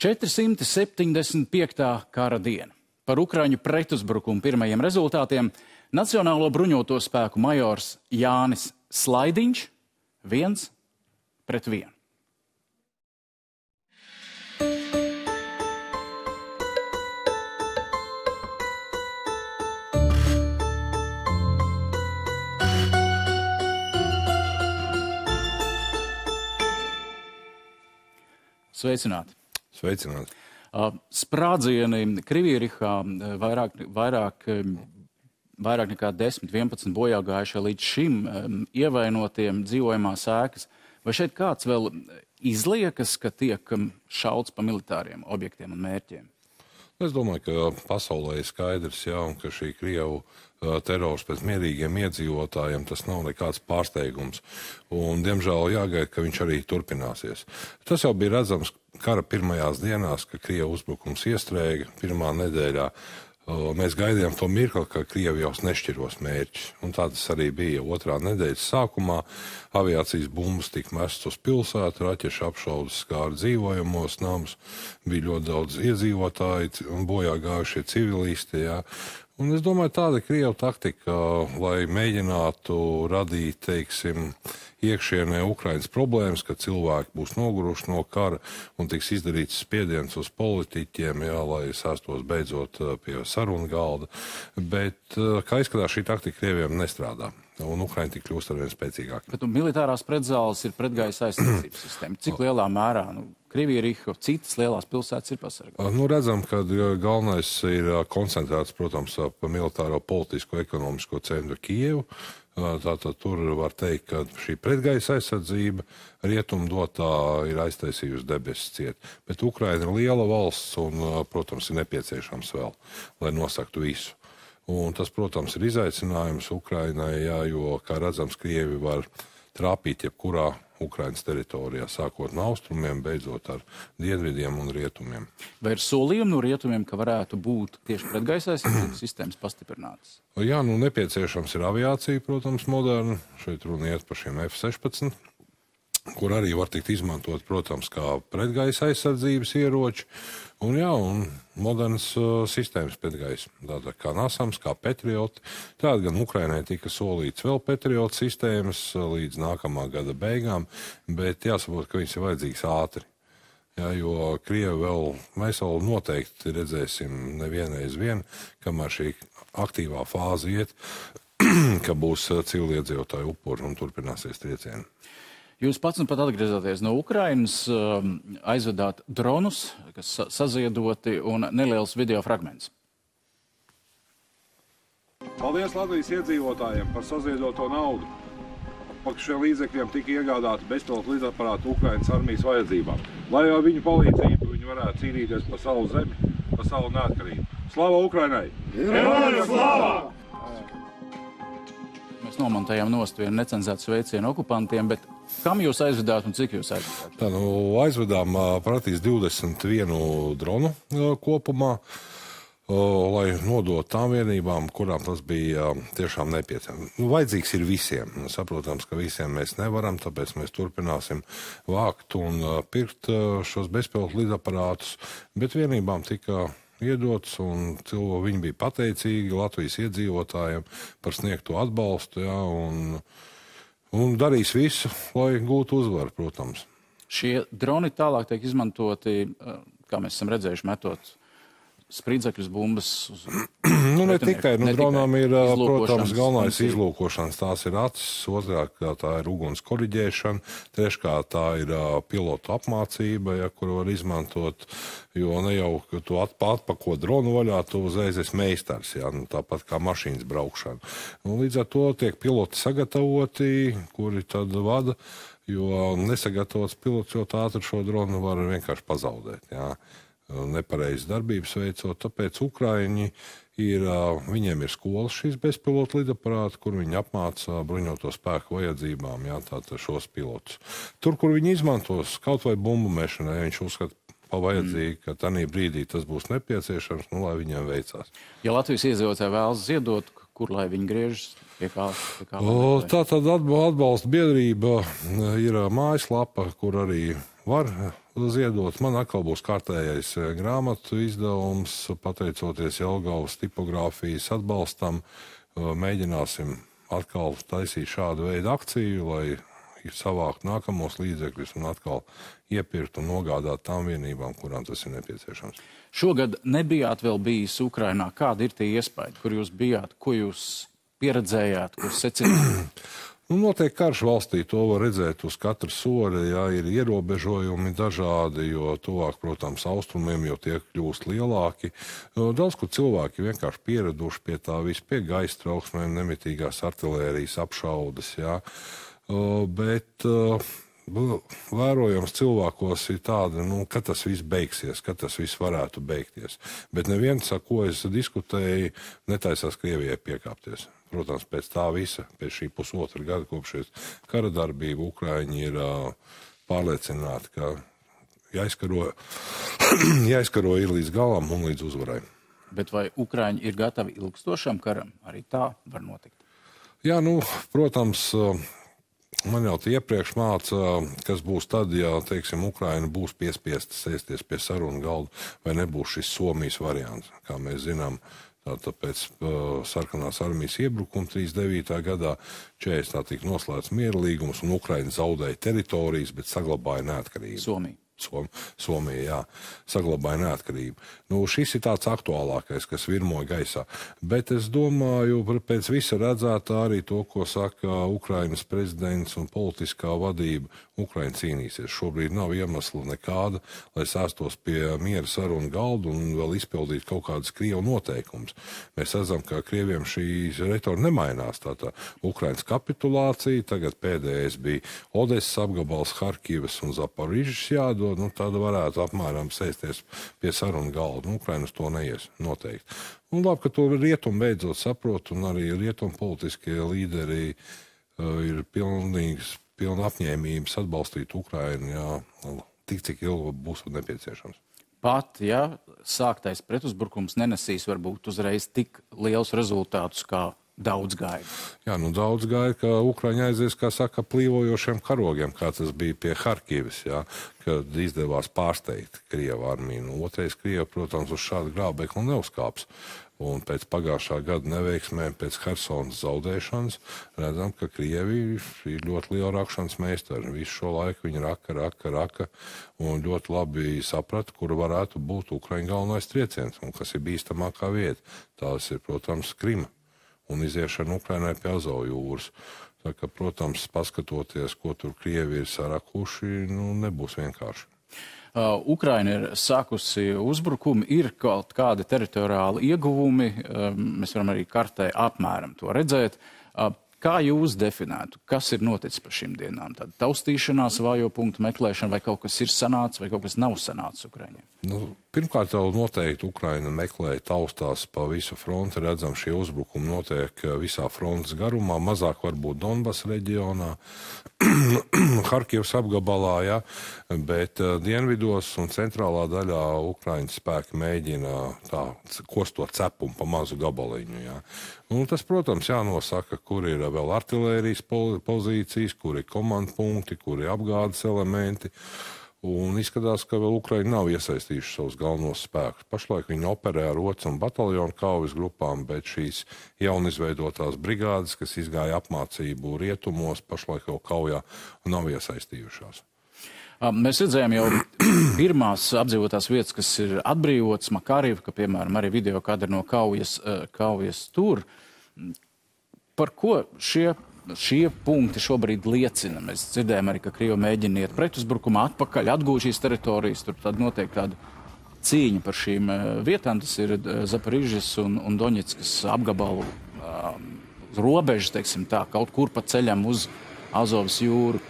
475. kara diena. Par Ukraiņu pretuzbrukumu pirmajiem rezultātiem Nacionālo bruņoto spēku majors Jānis Slaidiņš viens pret vienu. Sveicināti! Sveicināti! Sprādzieni Krievijā vairāk, vairāk, vairāk nekā 10, 11 bojā gājušie līdz šim ievainotiem dzīvojamās ēkas. Vai šeit kāds vēl izliekas, ka tiek šauts pa militāriem objektiem un mērķiem? Es domāju, ka pasaulē ir skaidrs, jā, ka šī Krievu terors pret mierīgiem iedzīvotājiem, tas nav nekāds pārsteigums. Un, diemžēl jāgaida, ka viņš arī turpināsies. Tas jau bija redzams kara pirmajās dienās, ka Krievijas uzbrukums iestrēga pirmā nedēļā. Mēs gaidījām to mirkli, ka Krievija jau nešķiros mērķus. Tā tas arī bija. Otrā nedēļas sākumā aviācijas bumbas tika mestas uz pilsētu, raķešu apšaudas skāra dzīvojamos namus, bija ļoti daudz iedzīvotāji un bojā gājušie civilisti. Jā. Un es domāju, tāda ir Krievijas taktika, lai mēģinātu radīt, teiksim, iekšienē Ukraiņas problēmas, ka cilvēki būs noguruši no kara un tiks izdarīts spiediens uz politiķiem, jā, lai sēstos beidzot pie sarunu galda. Bet, kā izskatās, šī taktika Krievijam nestrādā un Ukraiņa tik kļūst arvien spēcīgāka. Bet nu, militārās pretzāles ir pretgaisa aizsardzības sistēma. Cik lielā mērā nu, Krievija, Riha, citas lielās pilsētas ir pasargātas? Nu, redzam, ka galvenais ir koncentrēts, protams, pa militāro, politisko, ekonomisko centru Kievu. Tātad tur var teikt, ka šī pretgaisa aizsardzība rietumdotā ir aiztaisījusi debesis ciet. Bet Ukraina ir liela valsts un, protams, ir nepieciešams vēl, lai nosaktu visu. Un tas, protams, ir izaicinājums Ukrainai, jā, jo, kā redzams, Krievi var trāpīt jebkurā Ukraiņas teritorijā, sākot no austrumiem, beidzot ar dienvidiem un rietumiem. Vai ir solījumi no rietumiem, ka varētu būt tieši pretgaisa aizsardzības sistēmas pastiprinātas? Jā, nu nepieciešams ir aviācija, protams, moderna. Šeit runa iet par šiem F-16, kur arī var tikt izmantot, protams, kā pretgaisa aizsardzības ieroči. Un, jā, un modernas uh, sistēmas pretgaisa, tāda kā Nasams, kā Patrioti. Tāda gan Ukrainai tika solīts vēl Patrioti sistēmas līdz nākamā gada beigām, bet jāsaprot, ka viņas ir vajadzīgas ātri. Jā, jo Krievi vēl, mēs vēl noteikti redzēsim nevienreiz vien, kamēr šī aktīvā fāze iet, ka būs civiliedzīvotāju upuri un turpināsies triecieni. Jūs pats nu pat atgriezāties no Ukrainas, um, aizvedāt dronus, kas saziedoti un neliels video fragments. Paldies Latvijas iedzīvotājiem par saziedoto naudu. Par šiem līdzekļiem tika iegādāti bezpilota līdzaparāti Ukrainas armijas vajadzībām, lai ar viņu palīdzību viņi varētu cīnīties par savu zemi, par savu neatkarību. Slava Ukrainai! Geroļu slava! Mēs nomontējām nost vienu necenzētu sveicienu okupantiem, bet Kam jūs aizvedāt un cik jūs aizvedāt? Tā, nu, aizvedām praktiski 21 dronu kopumā, lai nodotu tām vienībām, kurām tas bija tiešām nepieciešams. Nu, vajadzīgs ir visiem. Saprotams, ka visiem mēs nevaram, tāpēc mēs turpināsim vākt un pirkt šos bezpilotu lidaparātus, bet vienībām tika iedots, un cilvēki bija pateicīgi Latvijas iedzīvotājiem par sniegto atbalstu. Jā, un, un darīs visu, lai gūtu uzvaru, protams. Šie droni tālāk tiek izmantoti, eh, kā mēs esam redzējuši, metot spridzekļus, bumbas. Uz... nu, ne tikai, nu, ne dronām ir, protams, galvenais izlūkošanas, tās ir acis, otrkārt tā ir uguns koriģēšana, treškārt tā ir uh, pilotu apmācība, ja, kuru var izmantot, jo ne jau, ka tu atpako dronu vaļā, tu uzreiz esi meistars, ja, nu, tāpat kā mašīnas braukšana. Un līdz ar to tiek piloti sagatavoti, kuri tad vada, jo nesagatavots pilots ļoti ātri šo dronu var vienkārši pazaudēt. Ja nepareizas darbības veicot. Tāpēc Ukraiņi ir, viņiem ir skolas šīs bezpilota lidaparāti, kur viņi apmāca bruņoto spēku vajadzībām, jā, tātad šos pilotus. Tur, kur viņi izmantos kaut vai bumbu mešanai, viņš uzskata pa vajadzīgi, ka tajā brīdī tas būs nepieciešams, nu, lai viņiem veicās. Ja Latvijas iedzīvotāji vēlas ziedot, kur lai viņi griežas? Pie kā, pie kā o, tā tad atbalsta biedrība ir mājaslapa, kur arī var ziedot. Man atkal būs kārtējais grāmatu izdevums, pateicoties Jelgavas tipogrāfijas atbalstam. Mēģināsim atkal taisīt šādu veidu akciju, lai savākt nākamos līdzekļus un atkal iepirkt un nogādāt tām vienībām, kurām tas ir nepieciešams. Šogad nebijāt vēl bijis Ukrainā. Kādi ir tie iespaidi, kur jūs bijāt, ko jūs pieredzējāt, ko secinājāt? Nu, notiek karš valstī, to var redzēt uz katra soļa. Jā, ir ierobežojumi dažādi, jo tuvāk, protams, austrumiem jau tie kļūst lielāki. Daudz kur cilvēki vienkārši pieraduši pie tā visu, pie gaisa trauksmēm, nemitīgās artilērijas apšaudas. Jā. Bet vērojams cilvēkos ir tāda, nu, ka tas viss beigsies, ka tas viss varētu beigties. Bet neviens, ar ko es diskutēju, netaisās Krievijai piekāpties. Protams, pēc tā visa, pēc šī pusotra gada kopš kara darbība, Ukraiņi ir uh, pārliecināti, ka jāizkaro, jāizkaro ir līdz galam un līdz uzvarai. Bet vai Ukraiņi ir gatavi ilgstošam karam? Arī tā var notikt. Jā, nu, protams, man jau iepriekš māca, kas būs tad, ja, teiksim, Ukraina būs piespiesta sēsties pie sarunu galda, vai nebūs šis Somijas variants, kā mēs zinām. Tātad pēc uh, sarkanās armijas iebrukuma 39. gadā 40. tika noslēgts miera līgums un Ukraina zaudēja teritorijas, bet saglabāja neatkarību. Somija. Som, Somija jā, saglabāja neatkarību. Nu, šis ir tāds aktuālākais, kas virmoja gaisā. Bet es domāju, pēc visa redzētā arī to, ko saka Ukrainas prezidents un politiskā vadība. Ukraina cīnīsies. Šobrīd nav iemesla nekāda, lai sēstos pie miera sarunu galda un vēl izpildītu kaut kādas Krievu noteikumus. Mēs redzam, ka Krieviem šī retorika nemainās. Tātad Ukrainas kapitulācija, tagad pēdējais bija Odesas apgabals, Harkivas un Zaporižas jādod. Nu, tad varētu apmēram sēsties pie sarunu galda. Nu, Ukrainas to neies noteikti. Un labi, ka to rietumu beidzot saprot, un arī rietumu politiskie līderi uh, ir pilnīgs pilna apņēmības atbalstīt Ukrainu, jā, tik cik ilgi būs nepieciešams. Pat, ja sāktais pretuzbrukums nenesīs varbūt uzreiz tik liels rezultātus, kā daudz gaida. Jā, nu daudz gaida, ka Ukraiņa aizies, kā saka, plīvojošiem karogiem, kā tas bija pie Harkivas, jā, kad izdevās pārsteigt Krievu armiju. Nu, otrais Krievu, protams, uz šādu grābekli neuzkāps. Un pēc pagājušā gada neveiksmēm, pēc Helsinas zaudēšanas, redzam, ka Krievi ir ļoti liela rakšanas meistari. Visu šo laiku viņi raka, raka, raka un ļoti labi saprata, kur varētu būt Ukraiņa galvenais trieciens un kas ir bīstamākā vieta. Tās ir, protams, Krima un iziešana Ukrainai pie Azovu jūras. Tā kā, protams, paskatoties, ko tur Krievi ir sarakuši, nu, nebūs vienkārši. Uh, Ukraina ir sākusi uzbrukumu, ir kaut kādi teritoriāli ieguvumi. Uh, mēs varam arī kartē apmēram to redzēt. Uh, kā jūs definētu, kas ir noticis pa šīm dienām? Tāda taustīšanās, vājo punktu meklēšana, vai kaut kas ir sanācis, vai kaut kas nav sanācis Ukraiņai? Nu, Pirmkārt, jau noteikti Ukraina meklē taustās pa visu fronti. Redzam, šie uzbrukumi notiek eh, visā frontes garumā, mazāk varbūt Donbass reģionā, Harkivas apgabalā, ja, bet uh, dienvidos un centrālā daļā Ukraiņas spēki mēģina tā kostot cepumu pa mazu gabaliņu. Ja. Un tas, protams, jānosaka, kur ir vēl artilērijas pozīcijas, kur ir komandpunkti, kur ir apgādes elementi. Un izskatās, ka vēl Ukraiņa nav iesaistījuši savus galvenos spēkus. Pašlaik viņi operē ar otru un bataljonu kaujas grupām, bet šīs jaunizveidotās brigādes, kas izgāja apmācību rietumos, pašlaik jau kaujā nav iesaistījušās. Mēs redzējām jau pirmās apdzīvotās vietas, kas ir atbrīvotas, Makarīva, ka, piemēram, arī video kadri no kaujas, kaujas tur. Par ko šie šie punkti šobrīd liecina. Mēs dzirdējām arī, ka Krievija mēģina iet pretuzbrukumā, atpakaļ, atgūt šīs teritorijas. Tur tad notiek tāda cīņa par šīm vietām. Tas ir Zaporižas un, un Doņetskas apgabalu um, robežas, teiksim tā, kaut kur pa ceļam uz Azovas jūru.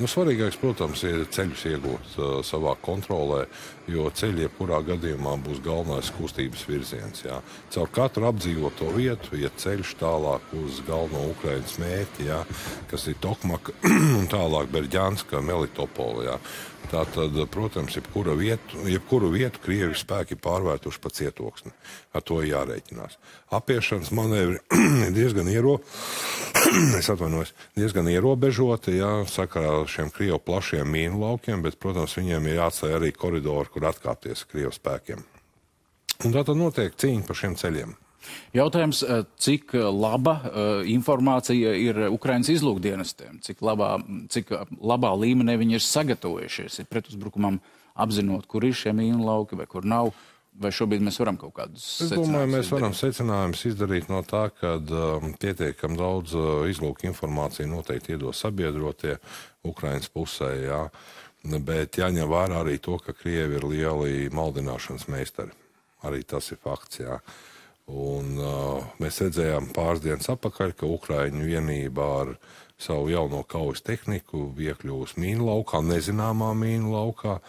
Nu, svarīgākais, protams, ir ceļus iegūt uh, savā kontrolē, jo ceļi jebkurā gadījumā būs galvenais kustības virziens. Jā. Caur katru apdzīvoto vietu iet ceļš tālāk uz galveno Ukraiņas mērķi, jā, kas ir Tokmaka un tālāk Berģānska, Melitopola. Tā tad, protams, jebkura vietu, jebkuru vietu Krievijas spēki pārvērtuši pa cietoksni. Ar to jārēķinās. Apiešanas manevri ir diezgan, iero... diezgan ierobežoti, jā, sakarā ar šiem Krievu plašiem mīnu laukiem, bet, protams, viņiem ir jāatstāj arī koridori, kur atkāpties Krievu spēkiem. Un tā tad notiek cīņa par šiem ceļiem. Jautājums, eh, cik laba uh, informācija ir Ukraiņas izlūkdienestiem, cik labā, cik labā līmenī viņi ir sagatavojušies ir pretuzbrukumam, apzinot, kur ir šie mīnu lauki vai kur nav. Vai šobrīd mēs varam kaut kādus Es domāju, mēs varam secinājumus izdarīt no tā, ka um, pietiekami daudz uh, izlūku informāciju noteikti iedos sabiedrotie Ukraiņas pusē. Jā. Bet jāņem vērā arī to, ka Krievi ir lieli maldināšanas meistari. Arī tas ir fakts. Jā. Un, uh, mēs redzējām pāris dienas atpakaļ, ka Ukraiņu vienība ar savu jauno kaujas tehniku iekļuvusi mīnu laukā, nezināmā mīnu laukā.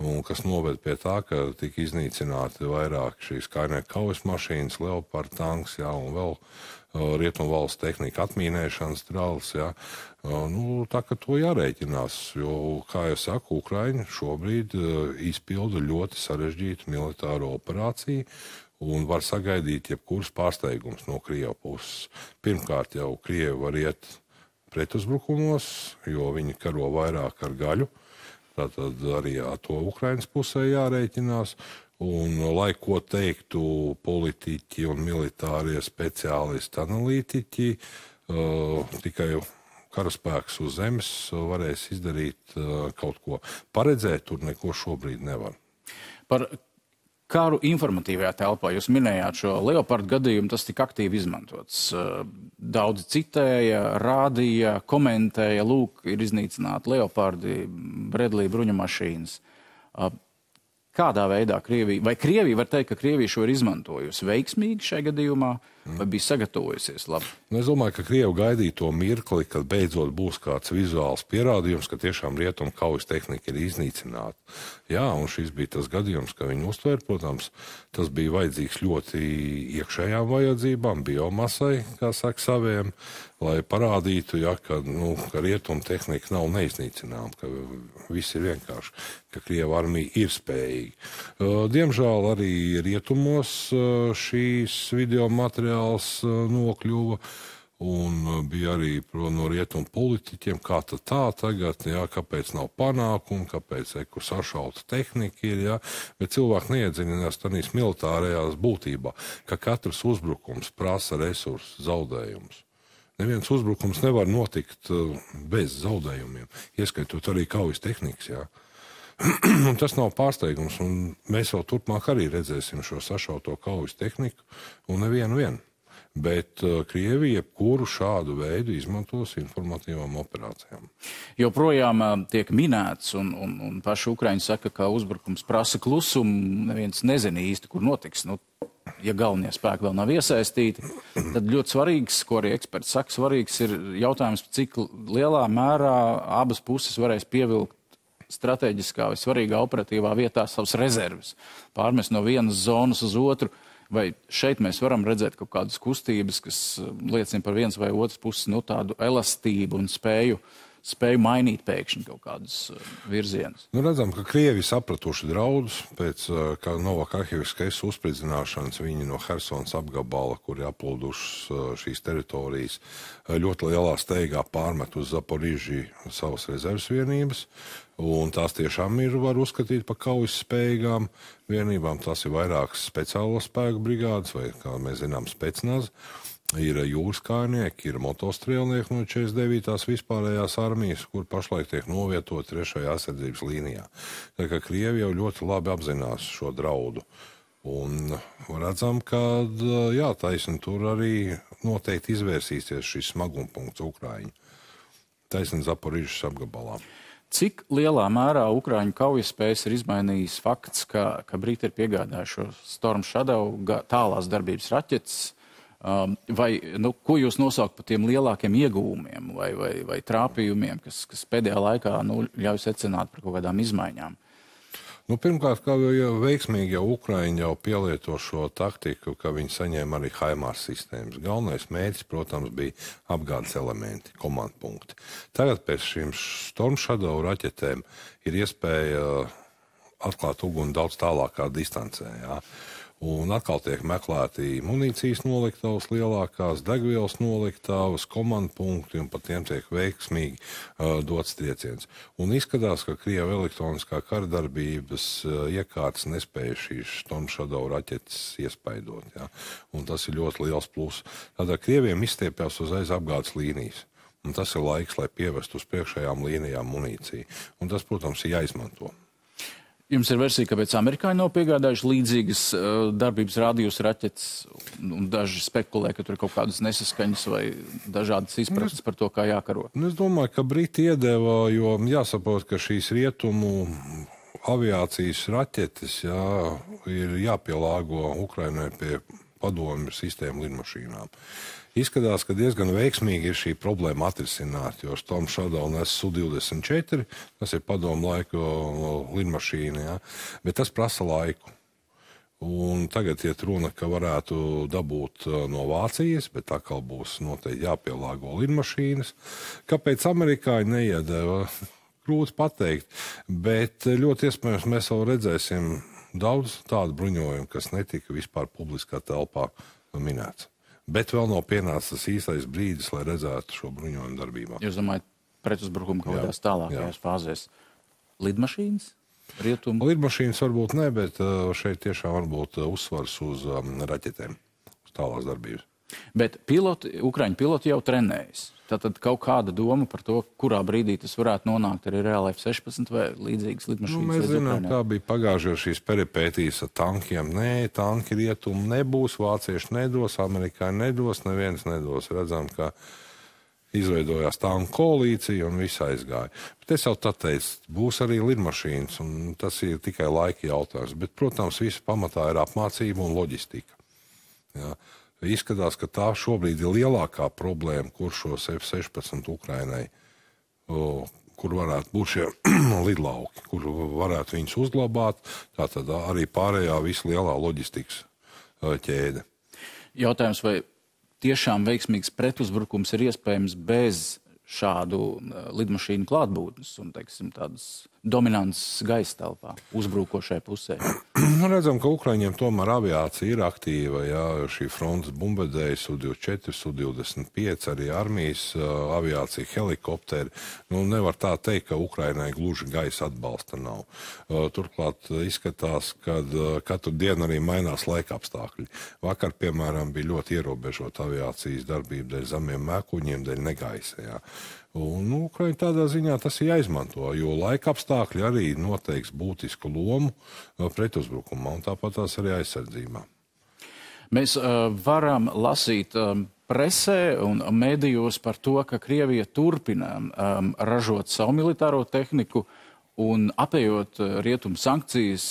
Un kas noved pie tā, ka tika iznīcināti vairāk šīs kainieku kaujas mašīnas, Leopard tanks, jā, un vēl uh, rietumu valsts tehnika atmīnēšanas drāls, jā. Uh, nu, tā ka to jārēķinās, jo, kā jau saku, Ukraiņa šobrīd izpilda ļoti sarežģītu militāro operāciju, un var sagaidīt jebkurus pārsteigumus no Krievijas puses. Pirmkārt, jau Krievi var iet pretuzbrukumos, jo viņi karo vairāk ar gaļu. Tātad arī ar to Ukraiņas pusē jārēķinās. Un, lai ko teiktu politiķi un militārie speciālisti, analītiķi, uh, tikai karaspēks uz zemes varēs izdarīt uh, kaut ko. Paredzēt tur neko šobrīd nevar. Par Kāru informatīvajā telpā jūs minējāt šo leopardu gadījumu, tas tika aktīvi izmantots. Daudzi citēja, rādīja, komentēja, lūk, ir iznīcināti leopardi, Bredlī bruņumašīnas. Kādā veidā Krievija, vai Krievija var teikt, ka Krievija šo ir izmantojusi veiksmīgi šajā gadījumā, vai bija sagatavojusies labi? Nu, es domāju, ka Krievija gaidīja to mirkli, kad beidzot būs kāds vizuāls pierādījums, ka tiešām rietumu kaujas tehnika ir iznīcināta. Jā, un šis bija tas gadījums, ka viņi uztvēra, protams, tas bija vajadzīgs ļoti iekšējām vajadzībām, biomasai, kā saka, saviem, lai parādītu, ja, ka, nu, ka rietumu tehnika nav neiznīcināma, ka viss ir vienkārši, ka Krieva armija ir spējīga. Diemžēl arī rietumos šīs video materiāls nokļuva. Un bija arī no rietumu politiķiem, kā tā tagad, jā, kāpēc nav panākumu, kāpēc eku sašauta tehnika ir, jā, bet cilvēki neiedziļinās tādīs militārajās būtībā, ka katrs uzbrukums prasa resursu zaudējumus. Neviens uzbrukums nevar notikt uh, bez zaudējumiem, ieskaitot arī kaujas tehnikas. Jā. tas nav pārsteigums, mēs vēl turpmāk arī redzēsim šo sašauto kaujas tehniku un nevienu vienu. Bet uh, Krievija jebkuru šādu veidu izmantos informatīvām operācijām. Joprojām uh, tiek minēts, un, un, un paši Ukraiņi saka, ka uzbrukums prasa klusumu. Neviens nezina īsti, kur notiks. Nu, ja galvenie spēki vēl nav iesaistīti, tad ļoti svarīgs, ko arī eksperts saka, svarīgs ir jautājums, cik lielā mērā abas puses varēs pievilkt strateģiskā vai svarīgā operatīvā vietā savas rezerves, pārmest no vienas zonas uz otru. Vai šeit mēs varam redzēt kaut kādas kustības, kas liecina par vienas vai otras puses nu, tādu elastību un spēju uh, spēju mainīt pēkšņi kaut kādus uh, virzienus. Nu, redzam, ka Krievi sapratuši draudus pēc uh, Novakahivskas uzspridzināšanas. Viņi no Helsonas apgabala, kur ir aplūdušas uh, šīs teritorijas, ļoti lielā steigā pārmet uz Zaporižī savas rezerves vienības. Un tās tiešām ir, var uzskatīt par kaujas spējīgām vienībām. Tas ir vairākas speciālo spēku brigādes vai, kā mēs zinām, spēcnāzi ir jūras kājnieki, ir motostrēlnieki no 49. vispārējās armijas, kur pašlaik tiek novietot trešajā aizsardzības līnijā. Tā kā Krievi jau ļoti labi apzinās šo draudu. Un redzam, ka jā, taisni tur arī noteikti izvērsīsies šis smagumpunkts Ukraiņu. Taisni Zaporižas apgabalā. Cik lielā mērā Ukrāņu kaujas spējas ir izmainījis fakts, ka, ka Briti ir piegādājuši Storm Shadow tālās darbības raķetes, Um, vai, nu, ko jūs nosaukt par tiem lielākiem iegūmiem vai, vai, vai trāpījumiem, kas, kas pēdējā laikā nu, ļauj secināt par kaut kādām izmaiņām? Nu, pirmkārt, kā jau veiksmīgi jau Ukraiņi jau pielieto šo taktiku, ka viņi saņēma arī Haimārs sistēmas. Galvenais mērķis, protams, bija apgādes elementi, komandpunkti. Tagad pēc šīm Storm Shadow raķetēm ir iespēja atklāt uguni daudz tālākā distancē. Jā. Un atkal tiek meklēti munīcijas noliktavas lielākās, degvielas noliktavas, komandu punkti, un pat tiem tiek veiksmīgi uh, dots trieciens. Un izskatās, ka Krievija elektroniskā karadarbības uh, iekārtas nespēja šīs Stormshadow raķetes iespaidot. Ja? Un tas ir ļoti liels pluss. Tātad Krieviem izstiepjas uz aiz apgādes līnijas. Un tas ir laiks, lai pievestu uz priekšējām līnijām munīciju. Un tas, protams, ir jāizmanto. Jums ir versija, kāpēc amerikāņi nav piegādājuši līdzīgas uh, darbības rādījus raķetes, daži spekulē, ka tur ir kaut kādas nesaskaņas vai dažādas izpratnes par to, kā jākaro. Nu, es domāju, ka Briti iedeva, jo jāsaprot, ka šīs rietumu aviācijas raķetes jā, ir jāpielāgo Ukrainai pie padomju sistēmu lidmašīnām. Izskatās, ka diezgan veiksmīgi ir šī problēma atrisināt, jo Storm Shadow nes Su-24, tas ir padomu laiku lidmašīna, ja? bet tas prasa laiku. Un tagad iet runa, ka varētu dabūt no Vācijas, bet atkal būs noteikti jāpielāgo lidmašīnas. Kāpēc amerikāņi neiedeva? Grūti pateikt, bet ļoti iespējams mēs vēl redzēsim daudz tādu bruņojumu, kas netika vispār publiskā telpā minēts. Bet vēl nav pienācis īstais brīdis, lai redzētu šo bruņojumu darbībā. Jūs domājat, pretuzbrukumu kaut kādās tālākajās fāzēs? Lidmašīnas? Rietumu? Lidmašīnas varbūt ne, bet uh, šeit tiešām var būt uh, uzsvars uz um, raķetēm, uz tālās darbības. Bet piloti, Ukraiņu piloti jau trenējas. Tātad kaut kāda doma par to, kurā brīdī tas varētu nonākt arī reāli F-16 vai līdzīgas lidmašīnas. Nu, mēs zinām, kā bija pagājušajā šīs peripētīs ar tankiem. Nē, tanki rietumu nebūs, vācieši nedos, amerikāņi nedos, neviens nedos. Redzam, ka izveidojās tanku koalīcija un viss aizgāja. Bet es jau tā teicu, būs arī lidmašīnas, un tas ir tikai laika jautājums. Bet, protams, viss pamatā ir apmācība un loģistika. Ja. Izskatās, ka tā šobrīd ir lielākā problēma, kur šos F-16 Ukrainai, kur varētu būt šie lidlauki, kur varētu viņus uzglabāt. Tā tad arī pārējā vislielā loģistikas ķēde. Jautājums, vai tiešām veiksmīgs pretuzbrukums ir iespējams bez šādu lidmašīnu klātbūtnes un teiksim, tādas dominants gaisa telpā, uzbrukošai pusē. Nu, redzam, ka Ukraiņiem tomēr aviācija ir aktīva. Jā, šī frontes bumbardēja Su-24, Su-25, arī armijas aviācija, helikopteri. Nu, nevar tā teikt, ka Ukrainai gluži gaisa atbalsta nav. Turklāt izskatās, ka katru dienu arī mainās laika apstākļi. Vakar, piemēram, bija ļoti ierobežota aviācijas darbība dēļ zemiem mēkuņiem, dēļ negaisa. Jā. Un nu, Ukraiņa tādā ziņā tas ir jāizmanto, jo laika apstākļi arī noteiks būtisku lomu uh, pretuzbrukumā un tāpat tās arī aizsardzībā. Mēs uh, varam lasīt um, presē un mēdījos par to, ka Krievija turpina um, ražot savu militāro tehniku un apējot uh, rietumu sankcijas,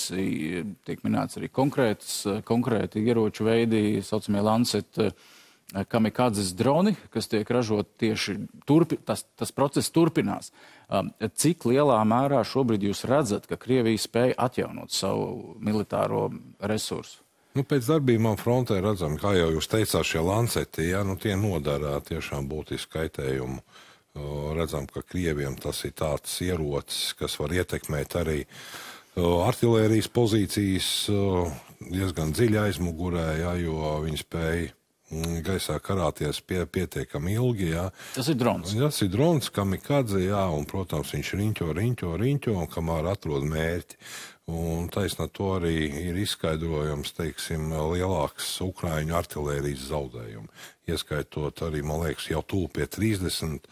tiek minēts arī konkrētas, uh, konkrēti ieroču veidi, saucamie Lancet. Uh, kamikādzes droni, kas tiek ražot tieši turpi, tas, tas process turpinās. Um, cik lielā mērā šobrīd jūs redzat, ka Krievija spēja atjaunot savu militāro resursu? Nu, pēc darbībām frontē redzam, kā jau jūs teicāt, šie lanceti, ja, nu, tie nodara tiešām būtisku kaitējumu. Redzam, ka Krieviem tas ir tāds ierocis, kas var ietekmēt arī artilērijas pozīcijas diezgan dziļi aizmugurē, ja, jo viņi spēja gaisā karāties pie, pietiekami ilgi. Jā. Tas ir drons. Tas ir drons, kam ir kadze, jā, un, protams, viņš riņķo, riņķo, riņķo, un kamēr atrod mērķi. Un taisnā to arī ir izskaidrojams, teiksim, lielāks Ukraiņu artilērijas zaudējumi. Ieskaitot arī, man liekas, jau tūl pie 30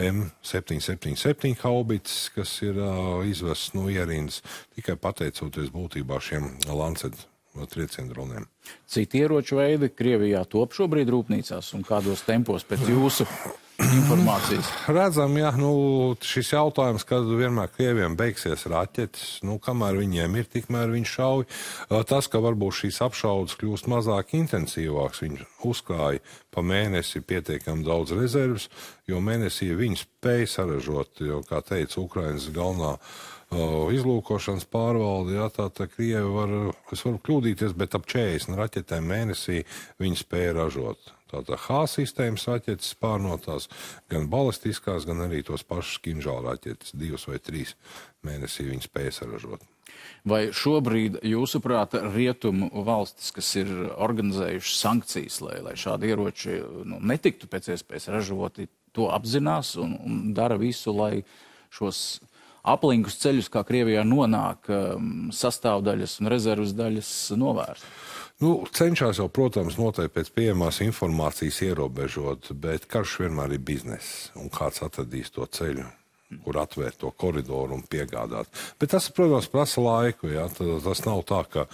M777 haubits, kas ir uh, izvests no ierīnas, tikai pateicoties būtībā šiem Lancet triecienu droniem. Citi ieroču veidi Krievijā top šobrīd rūpnīcās un kādos tempos pēc jūsu informācijas? Redzam, jā, nu, šis jautājums, kad vienmēr Krieviem beigsies raķetes, nu, kamēr viņiem ir, tikmēr viņi šauj. Tas, ka varbūt šīs apšaudas kļūst mazāk intensīvāks, viņi uzkrāja pa mēnesi pietiekami daudz rezerves, jo mēnesī viņi spēja saražot, jo, kā teica Ukrainas galvenā izlūkošanas pārvalde, jā, tā, tā Krievi var, es varu kļūdīties, bet ap 40 raķetēm mēnesī viņi spēja ražot. Tātad H sistēmas raķetes pārnotās, gan balistiskās, gan arī tos pašus kinžāla raķetes, divas vai trīs mēnesī viņi spēja saražot. Vai šobrīd, jūsuprāt, rietumu valstis, kas ir organizējušas sankcijas, lai, lai šādi ieroči nu, netiktu pēc iespējas ražoti, to apzinās un, un dara visu, lai šos aplinkus ceļus, kā Krievijā nonāk um, sastāvdaļas un rezervas daļas, novērst? Nu, cenšas jau, protams, noteikti pēc pieejamās informācijas ierobežot, bet karš vienmēr ir bizness un kāds atradīs to ceļu kur atvērt to koridoru un piegādāt. Bet tas, protams, prasa laiku. Ja? Tas nav tā, ka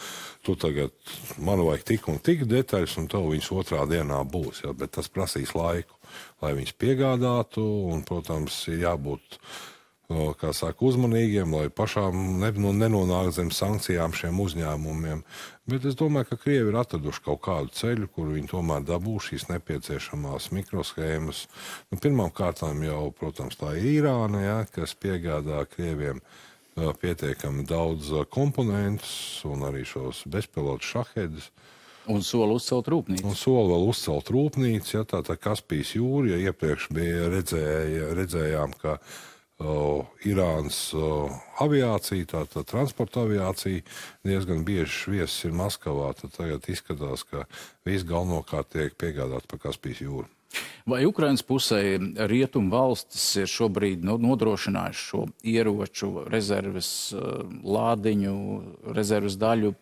tu tagad man vajag tik un tik detaļas, un tev viņas otrā dienā būs. Ja? Bet tas prasīs laiku, lai viņas piegādātu, un, protams, ir jābūt kā saka, uzmanīgiem, lai pašām ne, nu, nenonāktu zem sankcijām šiem uzņēmumiem. Bet es domāju, ka Krievi ir atraduši kaut kādu ceļu, kur viņi tomēr dabū šīs nepieciešamās mikroshēmas. Nu, Pirmkārt, jau, protams, tā ir Irāna, ja, kas piegādā Krieviem pietiekami daudz komponentus un arī šos bezpilotu šahedus. Un soli uzcelt rūpnīcu. Un soli vēl uzcelt rūpnīcu, ja tā tā Kaspijas jūra, ja iepriekš bija redzēja, redzējām, ka uh, uh, Irānas uh, aviācija, tātad transporta aviācija, diezgan bieži viesis ir Maskavā. Tagad izskatās, ka viss galvenokārt tiek piegādāts pa Kaspijas jūru. Vai Ukraiņas pusē rietumu valstis ir šobrīd nu, nodrošinājuši šo ieroču, rezerves uh, lādiņu, rezerves daļu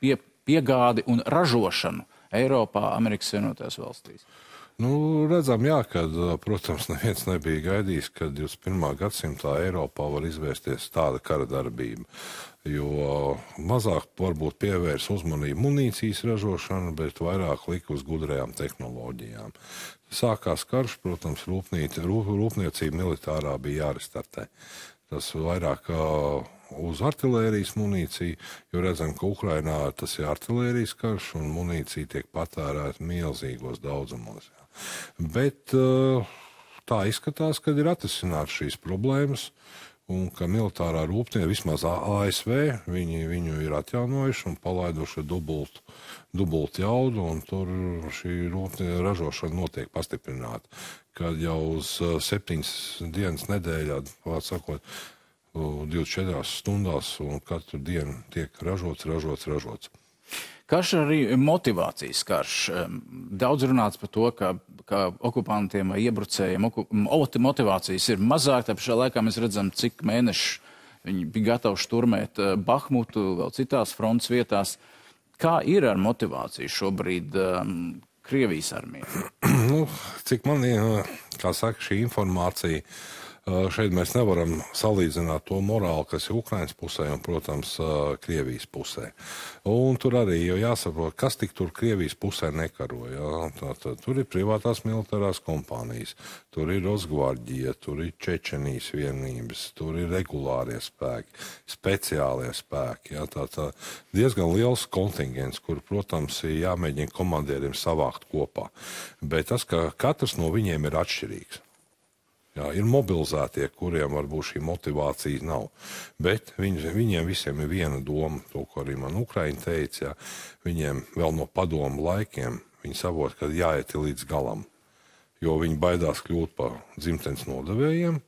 pie, piegādi un ražošanu Eiropā, Amerikas Savienotajās valstīs? Nu, redzam, jā, ka, protams, neviens nebija gaidījis, ka 21. gadsimtā Eiropā var izvērsties tāda kara darbība. Jo mazāk varbūt pievērs uzmanību munīcijas ražošanu, bet vairāk lika uz gudrajām tehnoloģijām. Sākās karš, protams, rūpnīca, rūpniecība militārā bija jārestartē. Tas vairāk uh, uz artērijas munīciju, jo redzam, ka Ukrainā tas ir artērijas karš un munīcija tiek patērēta milzīgos daudzumos. Bet eh, tā izskatās, ka ir atrisināts šīs problēmas. Un ka militārā rūpniecība, vismaz ASV, viņi viņu ir atjaunojuši un palaiduši dubultu, dubultu jaudu, un tur šī rūpniecība ražošana notiek pastiprināta. Kad jau uz eh, septiņas dienas nedēļā, sakot, 24 stundās un katru dienu tiek ražots, ražots, ražots. Karš ir arī motivācijas karš. Daudz runāts par to, ka, ka okupantiem vai iebrucējiem motivācijas ir mazāk. Tā pašā laikā mēs redzam, cik mēnešu viņi bija gatavi šturmēt eh, Bahmutu, vēl citās frontes vietās. Kā ir ar motivāciju šobrīd um, Krievijas armijā? nu, cik man ir, kā saka, šī informācija Šeit mēs nevaram salīdzināt to morāli, kas ir Ukraiņas pusē un, protams, Krievijas pusē. Un tur arī jāsaprot, kas tik tur Krievijas pusē nekaroja. Tātad, tur ir privātās militārās kompānijas, tur ir Rosgvardija, tur ir Čečenijas vienības, tur ir regulārie spēki, speciālie spēki. Jā, tā, tā diezgan liels kontingents, kur, protams, ir jāmēģina komandieriem savākt kopā. Bet tas, ka katrs no viņiem ir atšķirīgs. Jā, ir mobilizētie, kuriem varbūt šī motivācija nav. Bet viņ, viņiem visiem ir viena doma, to, ko arī man Ukraiņa teica. Jā. Viņiem vēl no padomu laikiem viņi saprot, ka jāiet līdz galam. Jo viņi baidās kļūt par dzimtenes nodevējiem.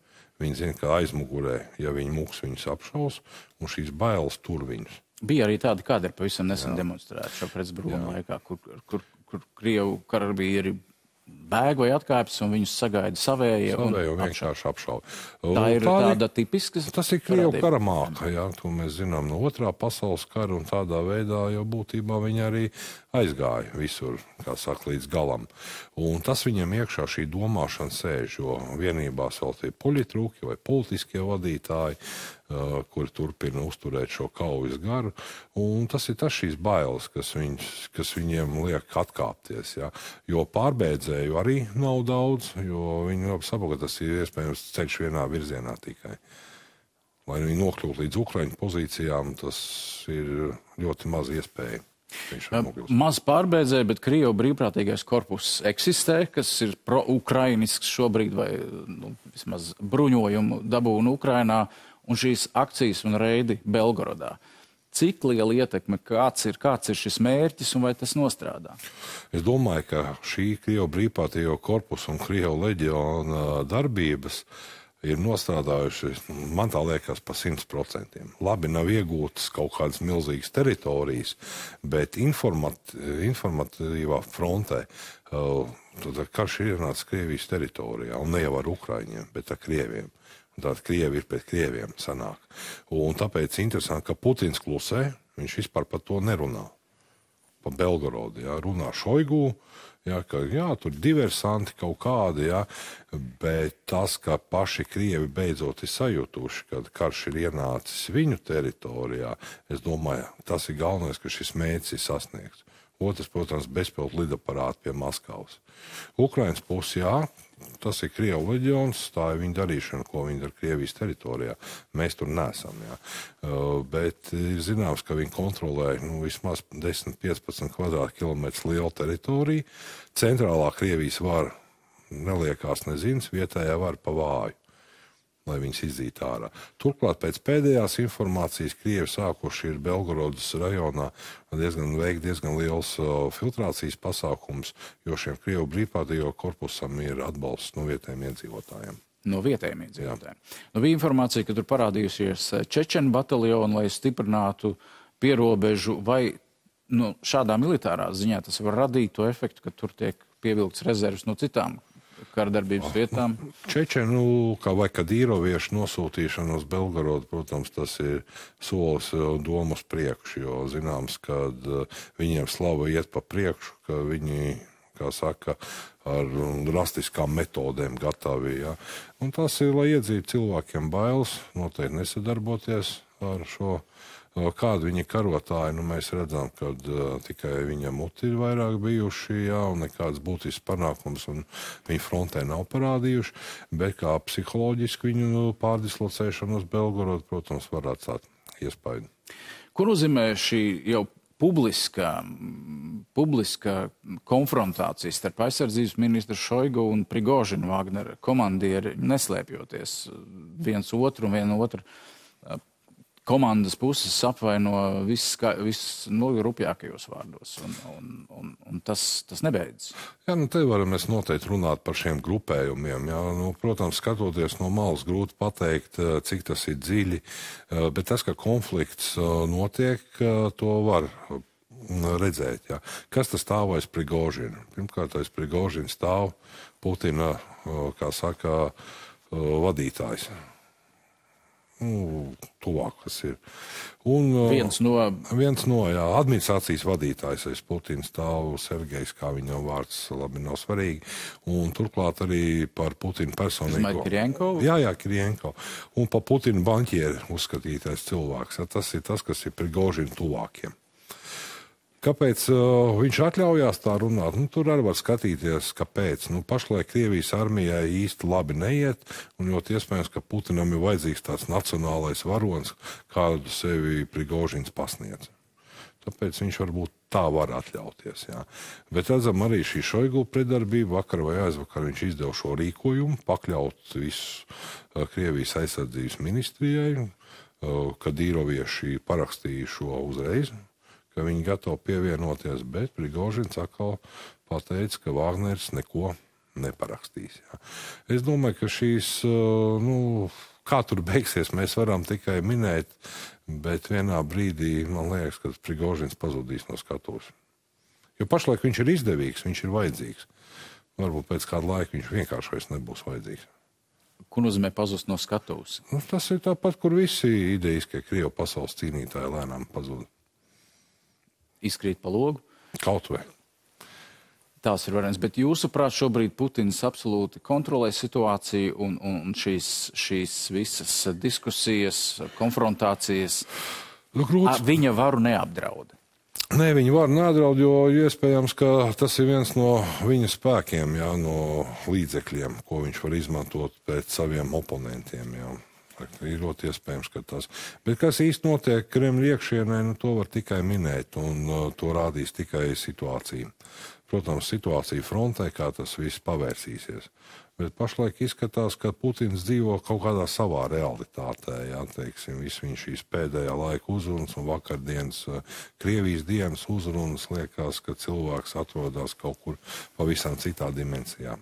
Viņi zina, ka aizmugurē, ja viņi mūks viņus apšaus, un šīs bailes tur viņus. Bija arī tādi, kādi ir pavisam nesen demonstrēti šo pretbrūnu laikā, kur, kur, kur Krievu karavīri bēg vai atkāpjas, un viņus sagaida savējie. Savējo vienkārši apšauba. Tā ir tā tāda tipiska. Tas ir Krievu kara māka, jā, to mēs zinām no otrā pasaules kara, un tādā veidā jau būtībā viņi arī aizgāja visur, kā saka, līdz galam. Un tas viņam iekšā šī domāšana sēž, jo vienībās vēl tie politrūki vai politiskie vadītāji, kuri turpina uzturēt šo kaujas garu. Un tas ir tas šīs bailes, kas, viņus, kas viņiem liek atkāpties. Ja? Jo pārbēdzēju arī nav daudz, jo viņi saprot, ka tas ir iespējams ceļš vienā virzienā tikai. Lai viņi nokļūtu līdz Ukraiņu pozīcijām, tas ir ļoti maz iespēja. Maz pārbēdzēja, bet Krievijas brīvprātīgais korpus eksistē, kas ir pro-ukrainisks šobrīd, vai nu, vismaz bruņojumu dabūnu Ukrainā. Uh, un šīs akcijas un reidi Belgorodā. Cik liela ietekme, kāds ir, kāds ir šis mērķis un vai tas nostrādā? Es domāju, ka šī Krievijas brīvprātīgo korpusu un Krievijas leģiona darbības ir nostrādājuši, man tā liekas, pa 100%. Labi, nav iegūtas kaut kādas milzīgas teritorijas, bet informat, informatīvā frontē uh, karš ir ienācis Krievijas teritorijā, un ne jau ar Ukraiņiem, bet ar Krieviem. Tātad Krievi ir pret Krieviem sanāk. Un tāpēc interesanti, ka Putins klusē, viņš vispār par to nerunā. Pa Belgorodu, jā, runā Šoigu, Jā, ka, jā, tur diversanti kaut kādi, jā, bet tas, ka paši krievi beidzot ir sajutuši, ka karš ir ienācis viņu teritorijā, es domāju, tas ir galvenais, ka šis mērķis ir sasniegts. Otrs, protams, bezpilota lidaparāti pie Maskavas. Ukraiņas pusē, jā, tas ir Krievijas leģions, tā ir viņa darīšana, ko viņi dara Krievijas teritorijā. Mēs tur nesam. Jā. Uh, bet ir zināms, ka viņi kontrolē nu, vismaz 10-15 km2 lielu teritoriju. Centrālā Krievijas vara neliekās nezins, vietējā vara pa vāju lai viņas izdzītu ārā. Turklāt pēc pēdējās informācijas Krievi sākuši ir Belgorodas rajonā diezgan veikt diezgan liels uh, filtrācijas pasākums, jo šiem Krievu brīvprātīgo korpusam ir atbalsts no vietējiem iedzīvotājiem. No vietējiem iedzīvotājiem. Nu, bija informācija, ka tur parādījusies uh, Čečenu bataljoni, lai stiprinātu pierobežu, vai nu, šādā militārā ziņā tas var radīt to efektu, ka tur tiek pievilkts rezerves no citām kārdarbības vietām? Čečenu, kā vai Kadīroviešu nosūtīšana uz Belgorodu, protams, tas ir solis eh, domas priekšu, jo zināms, ka eh, viņiem slava iet pa priekšu, ka viņi, kā saka, ar drastiskām metodēm gatavi. Ja. Un tas ir, lai iedzītu cilvēkiem bailes, noteikti nesadarboties ar šo Kādi viņa karotāji, nu, mēs redzam, ka uh, tikai viņa muti ir vairāk bijuši, jā, un nekāds būtisks panākums viņa frontē nav parādījuši, bet kā psiholoģiski viņu nu, pārdislocēšana uz Belgorodu, protams, var atstāt iespaidu. Ko nozīmē šī jau publiskā, publiskā konfrontācija starp aizsardzības ministru Šoigu un Prigožinu Vāgneru komandieri, neslēpjoties viens otru un vienu otru komandas puses apvaino viss, nu, rupjākajos vārdos, un, un, un, un tas, tas nebeidzas. Jā, nu te varam mēs noteikti runāt par šiem grupējumiem. Jā. Nu, protams, skatoties no malas, grūti pateikt, eh, cik tas ir dziļi, eh, bet tas, ka konflikts eh, notiek, to var redzēt. Jā. Kas tas stāv aiz Prigožina? Pirmkārt, aiz Prigožina stāv Putina, kā saka, vadītājs nu, tuvāk, kas ir. Un, viens no, viens no jā, administrācijas vadītājs aiz Putina stāv Sergejs, kā viņa vārds labi nav svarīgi. Un turklāt arī par Putina personīgo. Jā, jā, Krienko. Un par Putina banķieru uzskatītais cilvēks. Jā, tas ir tas, kas ir Prigožina tuvākiem. Kāpēc uh, viņš atļaujās tā runāt? Nu, tur arī var skatīties, kāpēc. Nu, pašlaik Krievijas armijai īsti labi neiet, un ļoti iespējams, ka Putinam ir vajadzīgs tāds nacionālais varonis, kādu sevi Prigožins pasniedz. Tāpēc viņš varbūt tā var atļauties. Jā. Bet redzam arī šī šoigu predarbība. Vakar vai aizvakar viņš izdeva šo rīkojumu, pakļaut visu uh, Krievijas aizsardzības ministrijai, uh, kad īrovieši parakstīja šo uzreiz ka viņi gatavi pievienoties, bet Prigožins atkal pateica, ka Vāgners neko neparakstīs. Jā. Es domāju, ka šīs, nu, kā tur beigsies, mēs varam tikai minēt, bet vienā brīdī man liekas, ka Prigožins pazudīs no skatuves. Jo pašlaik viņš ir izdevīgs, viņš ir vajadzīgs. Varbūt pēc kāda laika viņš vienkārši vairs nebūs vajadzīgs. Ko nozīmē pazust no skatuves? Nu, tas ir tāpat, kur visi ideiskie Krievu pasaules cīnītāji lēnām pazūd izkrīt pa logu. Kaut vai. Tās ir variants. Bet jūsuprāt, šobrīd Putins absolūti kontrolē situāciju un, un šīs, šīs visas diskusijas, konfrontācijas nu, grūts... viņa varu neapdraud. Nē, viņa var neapdraud, jo iespējams, ka tas ir viens no viņa spēkiem, jā, no līdzekļiem, ko viņš var izmantot pret saviem oponentiem. Jā. Ir ļoti iespējams, ka tas. Bet kas īsti notiek Kremļa iekšienē, nu, to var tikai minēt, un uh, to rādīs tikai situācija. Protams, situācija frontē, kā tas viss pavērsīsies. Bet pašlaik izskatās, ka Putins dzīvo kaut kādā savā realitātē. Jā, teiksim, viss viņš šīs pēdējā laika uzrunas un vakardienas uh, Krievijas dienas uzrunas liekas, ka cilvēks atrodas kaut kur pavisam citā dimensijā.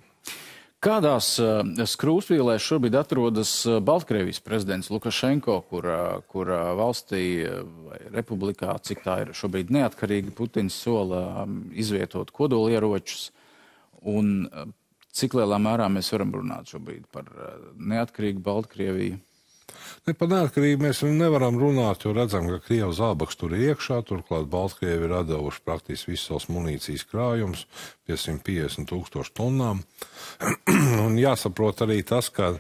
Kādās uh, skrūvspīlēs šobrīd atrodas uh, Baltkrievijas prezidents Lukašenko, kur, uh, kur valstī vai republikā, cik tā ir šobrīd neatkarīga, Putins sola um, izvietot kodolieročus, un cik lielā mērā mēs varam runāt šobrīd par neatkarīgu Baltkrieviju? Ne par neatkarību mēs nevaram runāt, jo redzam, ka Krievijas zābaks tur ir iekšā. Turklāt Baltkrievi ir devuši praktiski visus savus munīcijas krājumus, 550 tūkstošu tonnām. Un jāsaprot arī tas, ka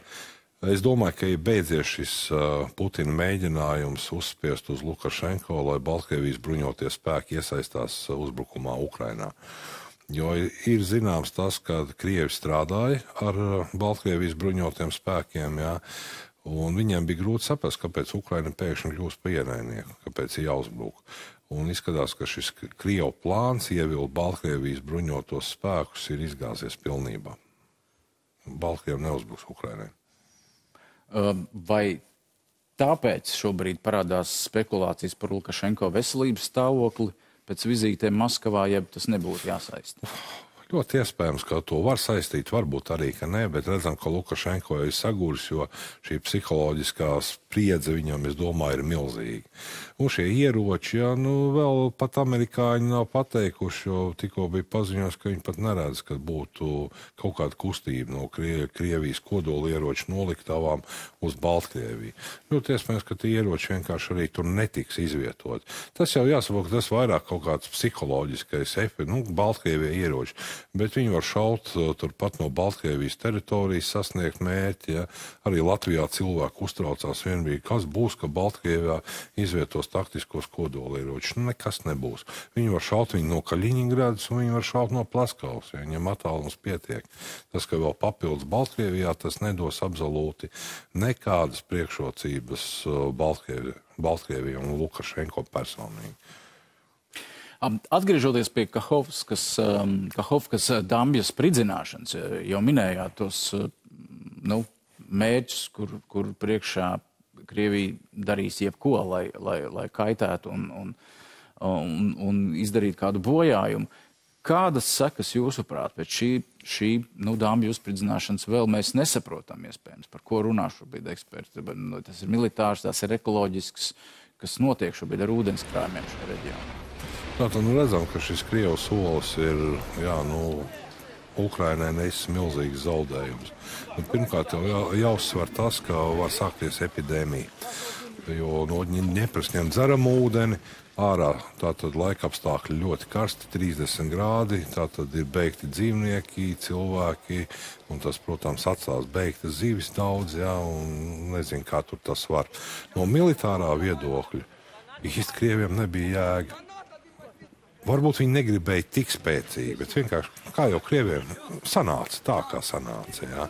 es domāju, ka ir beidzies šis uh, Putina mēģinājums uzspiest uz Lukašenko, lai Baltkrievijas bruņoties spēki iesaistās uzbrukumā Ukrainā. Jo ir zināms tas, ka Krievi strādāja ar Baltkrievijas bruņotiem spēkiem. Jā. Un viņiem bija grūti saprast, kāpēc Ukraina pēkšņi kļūst par ienaidnieku, kāpēc ir jāuzbruk. Un izskatās, ka šis Krievijas plāns ievilkt Baltkrievijas bruņotos spēkus ir izgāzies pilnībā. Baltkrievija neuzbruks Ukrainai. Vai tāpēc šobrīd parādās spekulācijas par Lukašenko veselības stāvokli pēc vizītēm Maskavā, jeb tas nebūtu jāsaista? Ļoti iespējams, ka to var saistīt, varbūt arī, ka nē, bet redzam, ka Lukašenko ir saguris, jo šī psiholoģiskā spriedze viņam, es domāju, ir milzīga. Un šie ieroči, jā, nu, vēl pat amerikāņi nav pateikuši, jo tikko bija paziņots, ka viņi pat neredz, ka būtu kaut kāda kustība no Krie Krievijas kodolieroču noliktavām uz Baltkrieviju. Ļoti iespējams, ka tie ieroči vienkārši arī tur netiks izvietot. Tas jau jāsaprot, tas vairāk kaut kāds psiholoģiskais efekts, nu, Baltkrievie ieroči bet viņi var šaut uh, turpat no Baltkrievijas teritorijas, sasniegt mērķi. Ja. Arī Latvijā cilvēki uztraucās vienbrīd, kas būs, ka Baltkrievijā izvietos taktiskos kodolieročus. Nu, nekas nebūs. Viņi var šaut viņu no Kaļiņgradas un viņi var šaut no Plaskavas, ja viņiem attālums pietiek. Tas, ka vēl papildus Baltkrievijā, tas nedos absolūti nekādas priekšrocības uh, Baltkrievijai un Lukašenko personīgi. Atgriežoties pie Kahovskas, um, Kahovskas uh, dambjas spridzināšanas, uh, jau minējāt tos nu, mērķus, kur, kur priekšā Krievija darīs jebko, lai, lai, lai kaitētu un, un, un, un izdarītu kādu bojājumu. Kādas sekas jūsuprāt pēc šī, šī nu, dāmas uzspridzināšanas vēl mēs nesaprotam, iespējams, par ko runā šobrīd eksperti? Nu, tas ir militārs, tas ir ekoloģisks, kas notiek šobrīd ar ūdenskrājumiem šajā reģionā. Tātad nu, redzam, ka šis Krievijas solis ir jā, nu, Ukrainai nesis milzīgs zaudējums. Nu, pirmkārt, jau jā, jāuzsver tas, ka var sākties epidēmija. Jo no Dņepras ņem dzeramu ūdeni, ārā tātad laika apstākļi ļoti karsti, 30 grādi. Tātad ir beigti dzīvnieki, cilvēki, un tas, protams, atstās beigtas zivis daudz, jā, un nezinu, kā tur tas var. No militārā viedokļa īsti Krieviem nebija jēga. Varbūt viņi negribēja tik spēcīgi, bet vienkārši kā jau krieviem sanāca tā, kā sanāca. Jā.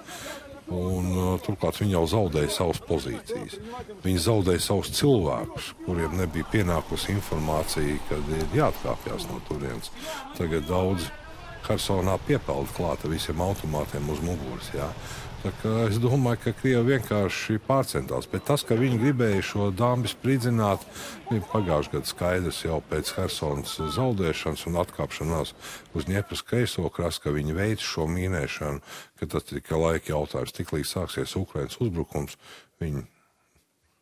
Un, uh, turklāt viņi jau zaudēja savas pozīcijas. Viņi zaudēja savus cilvēkus, kuriem nebija pienākusi informācija, kad ir jāatkāpjas no turienes. Tagad daudz Hersonā piepelda klāta visiem automātiem uz muguras. Jā. Es domāju, ka Krievija vienkārši pārcentās. Bet tas, ka viņi gribēja šo dāmas spridzināt, bija pagājušajā gadā skaidrs jau pēc Helsinas zaudēšanas un atkāpšanās uz Dņepras kreiso krastu, ka viņi veids šo mīnēšanu, ka tas tikai laika jautājums. Tiklīdz sāksies Ukraiņas uzbrukums, viņi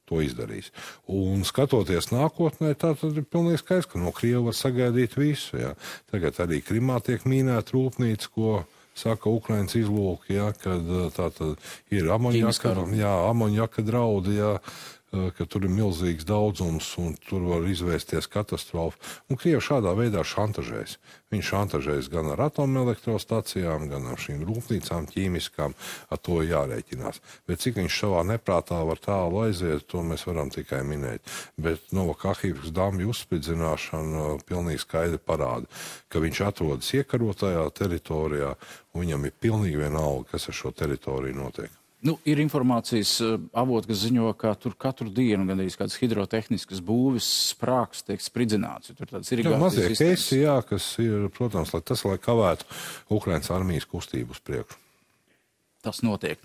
to izdarīs. Un skatoties nākotnē, tā tad ir pilnīgi skaidrs, ka no Krievijas var sagaidīt visu. Jā. Tagad arī Krimā tiek mīnēta rūpnīca, ko saka Ukraiņas izlūki, ja, kad tā tad ir amonjaka, jā, amonjaka draudi, jā, ka tur ir milzīgs daudzums un tur var izvērsties katastrofa. Un Krievi šādā veidā šantažēs. Viņi šantažēs gan ar atomelektrostacijām, gan ar šīm rūpnīcām, ķīmiskām. Ar to jārēķinās. Bet cik viņš savā neprātā var tālu aiziet, to mēs varam tikai minēt. Bet Novakahīvas dāmas uzspridzināšana pilnīgi skaidri parāda, ka viņš atrodas iekarotajā teritorijā un viņam ir pilnīgi vienalga, kas ar šo teritoriju notiek. Nu, ir informācijas uh, avoti, kas ziņo, ka tur katru dienu gandrīz kādas hidrotehniskas būvis sprāgs tiek spridzināts. Tur tāds ir mazie keisi, jā, kas ir, protams, lai tas, lai kavētu Ukrainas armijas kustību uz priekšu. Tas notiek.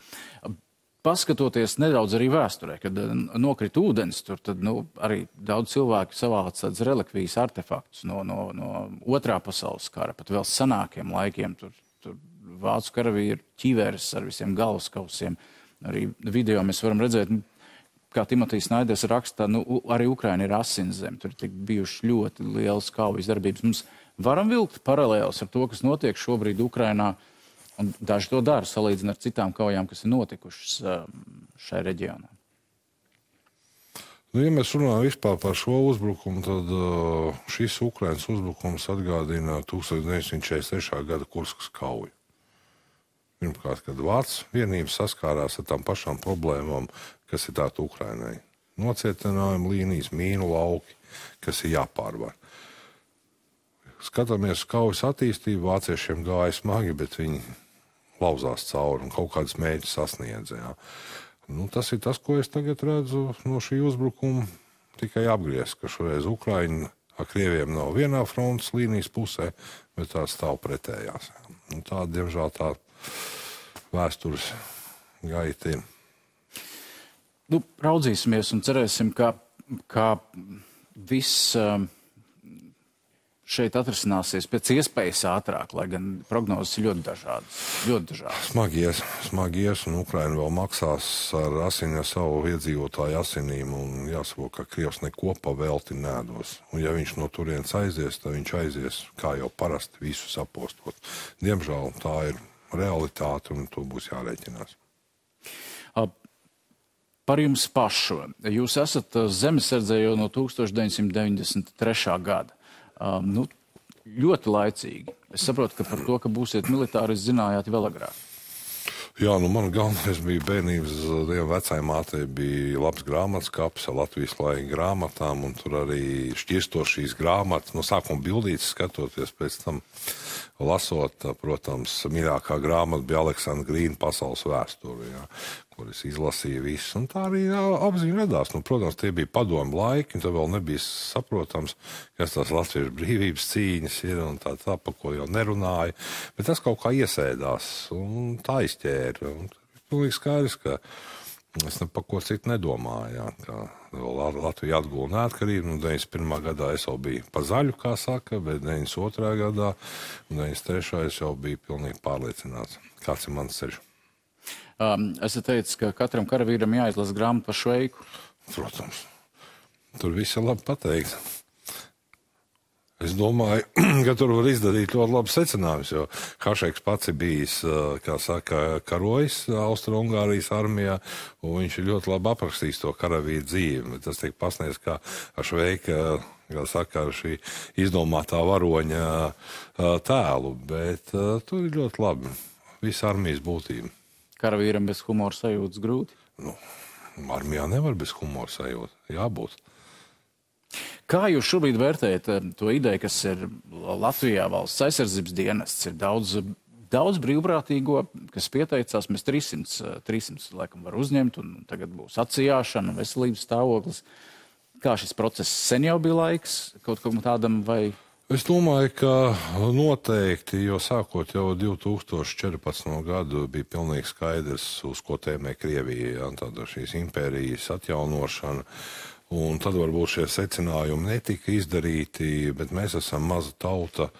Paskatoties nedaudz arī vēsturē, kad uh, nokrita ūdens, tur tad, nu, arī daudz cilvēku savāca tādas relikvijas artefaktus no, no, no otrā pasaules kara, pat vēl senākiem laikiem. Tur, tur vācu karavīru ķiveres ar visiem galvaskausiem. Arī video mēs varam redzēt, kā Timotejs Naiders raksta, nu, arī Ukraina ir asinzem. Tur ir bijuši ļoti liels kaujas darbības. Mums varam vilkt paralēlus ar to, kas notiek šobrīd Ukrainā. Un daži to dara salīdzinot ar citām kaujām, kas ir notikušas um, šajā reģionā. Nu, ja mēs runājam par šo uzbrukumu, tad uh, šis Ukraiņas uzbrukums atgādina 1943. gada Kurskas kauju. Pirmkārt, kad Vācijas vienība saskārās ar tām pašām problēmām, kas ir tāda Ukraiņai. Nocietinājuma līnijas, mīnu lauki, kas ir jāpārvar. Skatāmies uz kaujas attīstību, vāciešiem gāja smagi, bet viņi lauzās cauri un kaut kādas mērķus sasniedzēja. Nu, tas ir tas, ko es tagad redzu no šī uzbrukuma. Tikai apgriezt, ka šoreiz Ukraiņa ar krieviem nav vienā frontes līnijas pusē, bet tā stāv pretējās. Nu, tā, diemžēl, tā vēstures gaita ir. Nu, raudzīsimies un cerēsim, ka, ka viss. Uh, šeit atrisināsies pēc iespējas ātrāk, lai gan prognozes ir ļoti dažādas. Ļoti dažādas. Smagi ies, smagi ies, un Ukraina vēl maksās ar asiņu savu iedzīvotāju asinīm, jāsaprot, ka Krievs neko pavelti nēdos. Un ja viņš no turienes aizies, tad viņš aizies, kā jau parasti, visu sapostot. Diemžēl tā ir realitāte, un to būs jārēķinās. Par jums pašu. Jūs esat zemesardzē jau no 1993. gada. Nu, ļoti laicīgi. Es saprotu, ka par to, ka būsiet militāri, zinājāt vēl agrāk. Jā, nu man galvenais bija bērnības dieva vecajai mātei bija labs grāmatas kaps ar Latvijas laika grāmatām, un tur arī šķirsto šīs grāmatas, no sākuma bildītas skatoties, pēc tam lasot, protams, mīļākā grāmata bija Aleksandra Grīna pasaules vēsture. Jā kur es izlasīju visu. Un tā arī apziņa radās. Nu, protams, tie bija padomu laiki, un tad vēl nebija saprotams, kas tās latviešu brīvības cīņas ir un tā tā, pa ko jau nerunāja. Bet tas kaut kā iesēdās un tā izķēra. Un pilnīgi skaidrs, ka es ne par ko citu nedomāju. Jā, ka Latvija atguva neatkarību. Nu, 91. gadā es jau biju pa zaļu, kā saka, bet 92. gadā un 93. es jau biju pilnīgi pārliecināts, kāds ir mans ceļš. Um, es teicu, ka katram karavīram jāizlasa grāmata par šveiku. Protams, tur viss ir labi pateikts. Es domāju, ka tur var izdarīt ļoti labu secinājumu, jo Hašeks pats ir bijis, kā saka, karojis Austro-Ungārijas armijā, un viņš ir ļoti labi aprakstījis to karavīru dzīvi. Tas tiek pasniegts kā šveika, kā saka, šī izdomātā varoņa tēlu, bet tur ir ļoti labi. Visa armijas būtība karavīram bez humora sajūtas grūti? Nu, armijā nevar bez humora sajūta. Jābūt. Kā jūs šobrīd vērtējat eh, to ideju, kas ir Latvijā valsts aizsardzības dienests? Ir daudz, daudz brīvprātīgo, kas pieteicās. Mēs 300, 300 laikam var uzņemt, un tagad būs atsijāšana, veselības stāvoklis. Kā šis process sen jau bija laiks kaut kam tādam vai Es domāju, ka noteikti, jo sākot jau 2014. gadu bija pilnīgi skaidrs, uz ko tēmē Krievija, ja, tāda šīs impērijas atjaunošana. Un tad varbūt šie secinājumi netika izdarīti, bet mēs esam maza tauta.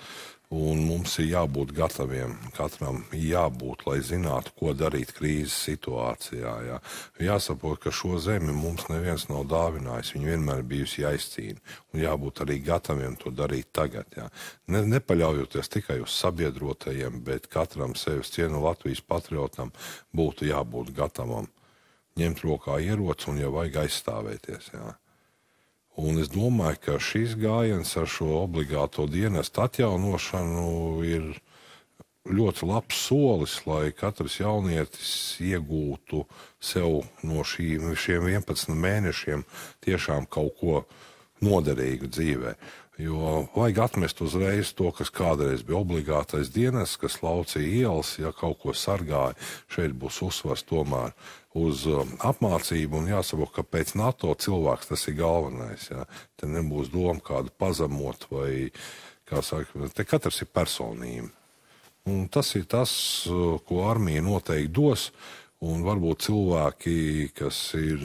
Un mums ir jābūt gataviem, katram jābūt, lai zinātu, ko darīt krīzes situācijā. Jā. Jāsaprot, ka šo zemi mums neviens nav dāvinājis. Viņa vienmēr bijusi jāizcīna. Un jābūt arī gataviem to darīt tagad. Jā. Ne, nepaļaujoties tikai uz sabiedrotajiem, bet katram sevis cienu Latvijas patriotam būtu jābūt gatavam ņemt rokā ieroci un, ja vajag, aizstāvēties. Jā. Un es domāju, ka šis gājiens ar šo obligāto dienestu atjaunošanu ir ļoti labs solis, lai katrs jaunietis iegūtu sev no šīm, šiem 11 mēnešiem tiešām kaut ko noderīgu dzīvē. Jo vajag atmest uzreiz to, kas kādreiz bija obligātais dienests, kas laucīja ielas, ja kaut ko sargāja. Šeit būs uzsvars tomēr uz um, apmācību un jāsaprot, ka pēc NATO cilvēks tas ir galvenais. Ja. Te nebūs doma kādu pazemot vai, kā saka, te katrs ir personība. Un tas ir tas, uh, ko armija noteikti dos. Un varbūt cilvēki, kas ir,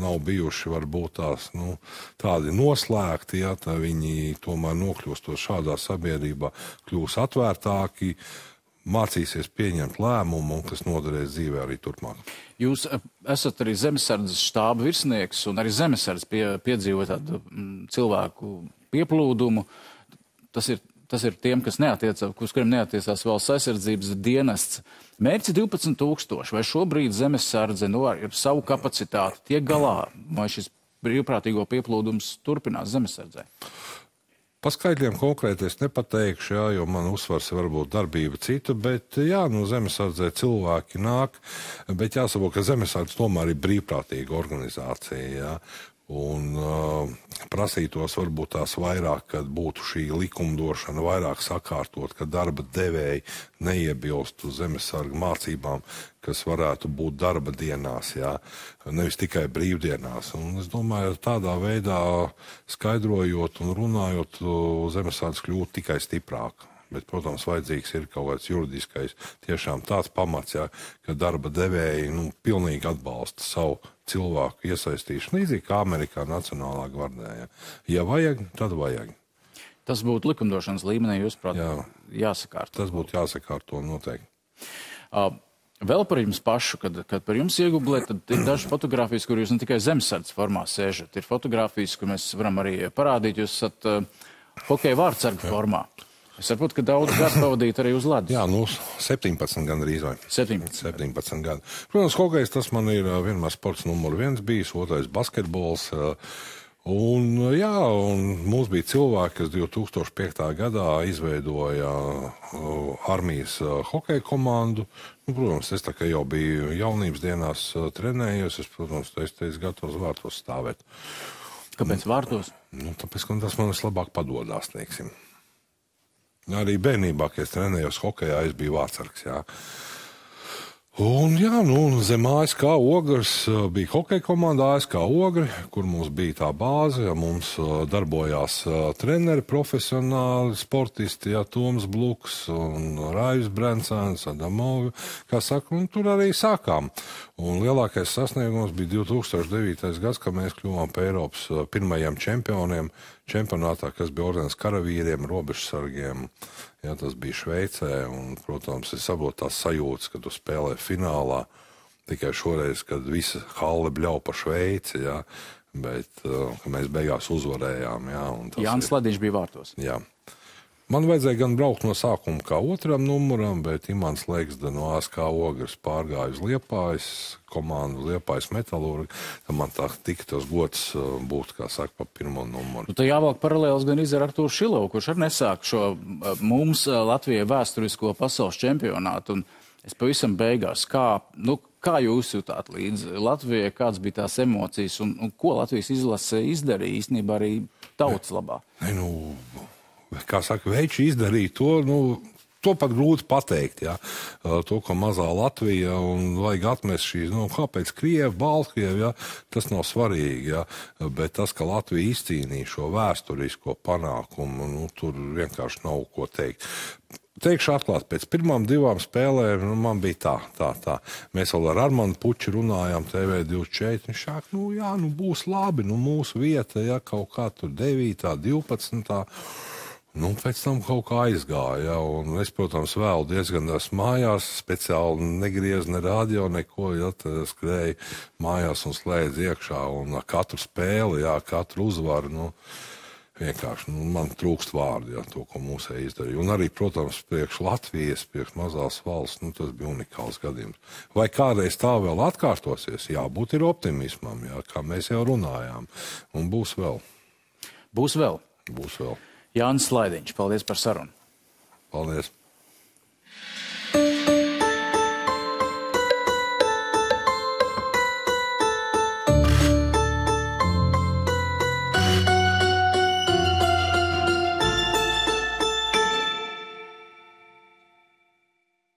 nav bijuši varbūt tās, nu, tādi noslēgti, ja, tā viņi tomēr nokļūstot šādā sabiedrībā, kļūs atvērtāki, mācīsies pieņemt lēmumu, kas noderēs dzīvē arī turpmāk. Jūs eh, esat arī zemesardzes štāba virsnieks, un arī zemesardze pie, piedzīvo tādu mm, cilvēku pieplūdumu. Tas ir, tas ir tiem, kas neatiecas, uz kuriem neatiecās valsts aizsardzības dienests. Mērķis 12,000. Vai šobrīd zemesardze no, ar savu kapacitāti tiek galā, vai šis brīvprātīgo pieplūdums turpinās zemesardzē? Pa skaitļiem konkrēti es nepateikšu, jā, jo man uzsvars ir varbūt darbība cita, bet jā, no zemesardzē cilvēki nāk, bet jāsaprot, ka zemesardze tomēr ir brīvprātīga organizācija. Jā. Un uh, prasītos varbūt tās vairāk, kad būtu šī likumdošana vairāk sakārtot, ka darba devēji neiebilst uz zemesargu mācībām, kas varētu būt darba dienās, jā, nevis tikai brīvdienās. Un es domāju, tādā veidā skaidrojot un runājot, zemesargs kļūtu tikai stiprāk. Bet, protams, vajadzīgs ir kaut kāds juridiskais, tiešām tāds pamats, jā, ka darba devēji nu, pilnīgi atbalsta savu cilvēku iesaistīšanu, līdzīgi kā Amerikā Nacionālā gvardē. Jā. Ja vajag, tad vajag. Tas būtu likumdošanas līmenī, jūsuprāt, Jā. jāsakārto. Tas būtu jāsakārto noteikti. Uh, Vēl par jums pašu, kad, kad par jums iegūlēt, tad ir dažas fotogrāfijas, kur jūs ne tikai zemesardzes formā sēžat. Ir fotogrāfijas, kur mēs varam arī parādīt, jūs esat uh, hokeja vārdsargu formā. Es saprotu, ka daudz gadu pavadīt arī uz ledus. Jā, nu, 17 gan arī vai. 17. 17 gadi. Protams, hokejs tas man ir vienmēr sports numur viens bijis, otrais basketbols. Un, jā, un mums bija cilvēki, kas 2005. gadā izveidoja armijas hokeja komandu. Nu, protams, es tā kā jau biju jaunības dienās trenējos, es, protams, teicu, gatavs vārtos stāvēt. Kāpēc vārtos? Nu, tāpēc, ka tas man vislabāk padodas, teiksim. Arī bērnībā, kad es trenējos hokeja, es biju vārdsargs. Jā. Un, jā, nu, zem ASK ogres bija hokeja komanda ASK ogri, kur mums bija tā bāze. Mums darbojās treneri, profesionāli sportisti, ja Toms Bluks Raivs Brensons, Adamovi, kā saka, un tur arī sākām. Un lielākais sasniegums bija 2009. gads, kad mēs kļuvām par Eiropas pirmajiem čempioniem čempionātā, kas bija organizēts karavīriem, robežsargiem. Jā, tas bija Šveicē, un, protams, es saprotu tās sajūtas, kad tu spēlē finālā. Tikai šoreiz, kad visa halle bļauj pa Šveici, jā, bet uh, mēs beigās uzvarējām. Jā, Jānis Ladīņš bija vārtos. Jā. Man vajadzēja gan braukt no sākuma kā otram numuram, bet Imants Leiksda no ASK ogres pārgāja uz Liepājas komandu, Liepājas metalurgu. Tad man tā tika tas gods uh, būt, kā saka, pa pirmo numuru. Nu, tā jāvalk paralēls gan izar Artūru Šilovu, kurš arī nesāk šo uh, mums uh, Latvijai vēsturisko pasaules čempionātu. Un es pavisam beigās, kā, nu, kā jūs jutāt līdz Latvijai, kādas bija tās emocijas un, un ko Latvijas izlase izdarīja īstenībā arī tautas labā? Ne, nu, kā saka, veči izdarīt to. Nu, To pat grūti pateikt, ja to, ko mazā Latvija un vajag atmest šīs, nu, kāpēc Krievi, Baltkrievi, ja, tas nav svarīgi, ja, bet tas, ka Latvija izcīnīja šo vēsturisko panākumu, nu, tur vienkārši nav ko teikt. Teikšu atklāti, pēc pirmām divām spēlēm nu, man bija tā, tā, tā. Mēs vēl ar Armānu Puķu runājām, TV24. Viņš saka, nu jā, nu būs labi, nu mūsu vieta, ja kaut kā tur 9, 12. Nu, pēc tam kaut kā aizgāja. Ja, es, protams, vēl diezgan esmu mājās, speciāli negriezu ne radio, neko. Ja, skrēju mājās un slēdzu iekšā. Un katru spēli, jā, katru uzvaru. Nu, vienkārši nu, man trūkst vārdu, ja, to, ko mūsu izdarīja. Un arī, protams, priekš Latvijas, priekš mazās valsts, nu, tas bija unikāls gadījums. Vai kādreiz tā vēl atkārtosies? Jā, būt ir optimismam, jā, kā mēs jau runājām. Un būs vēl. Būs vēl. Būs vēl. Jānis Slaidiņš, paldies par sarunu. Paldies!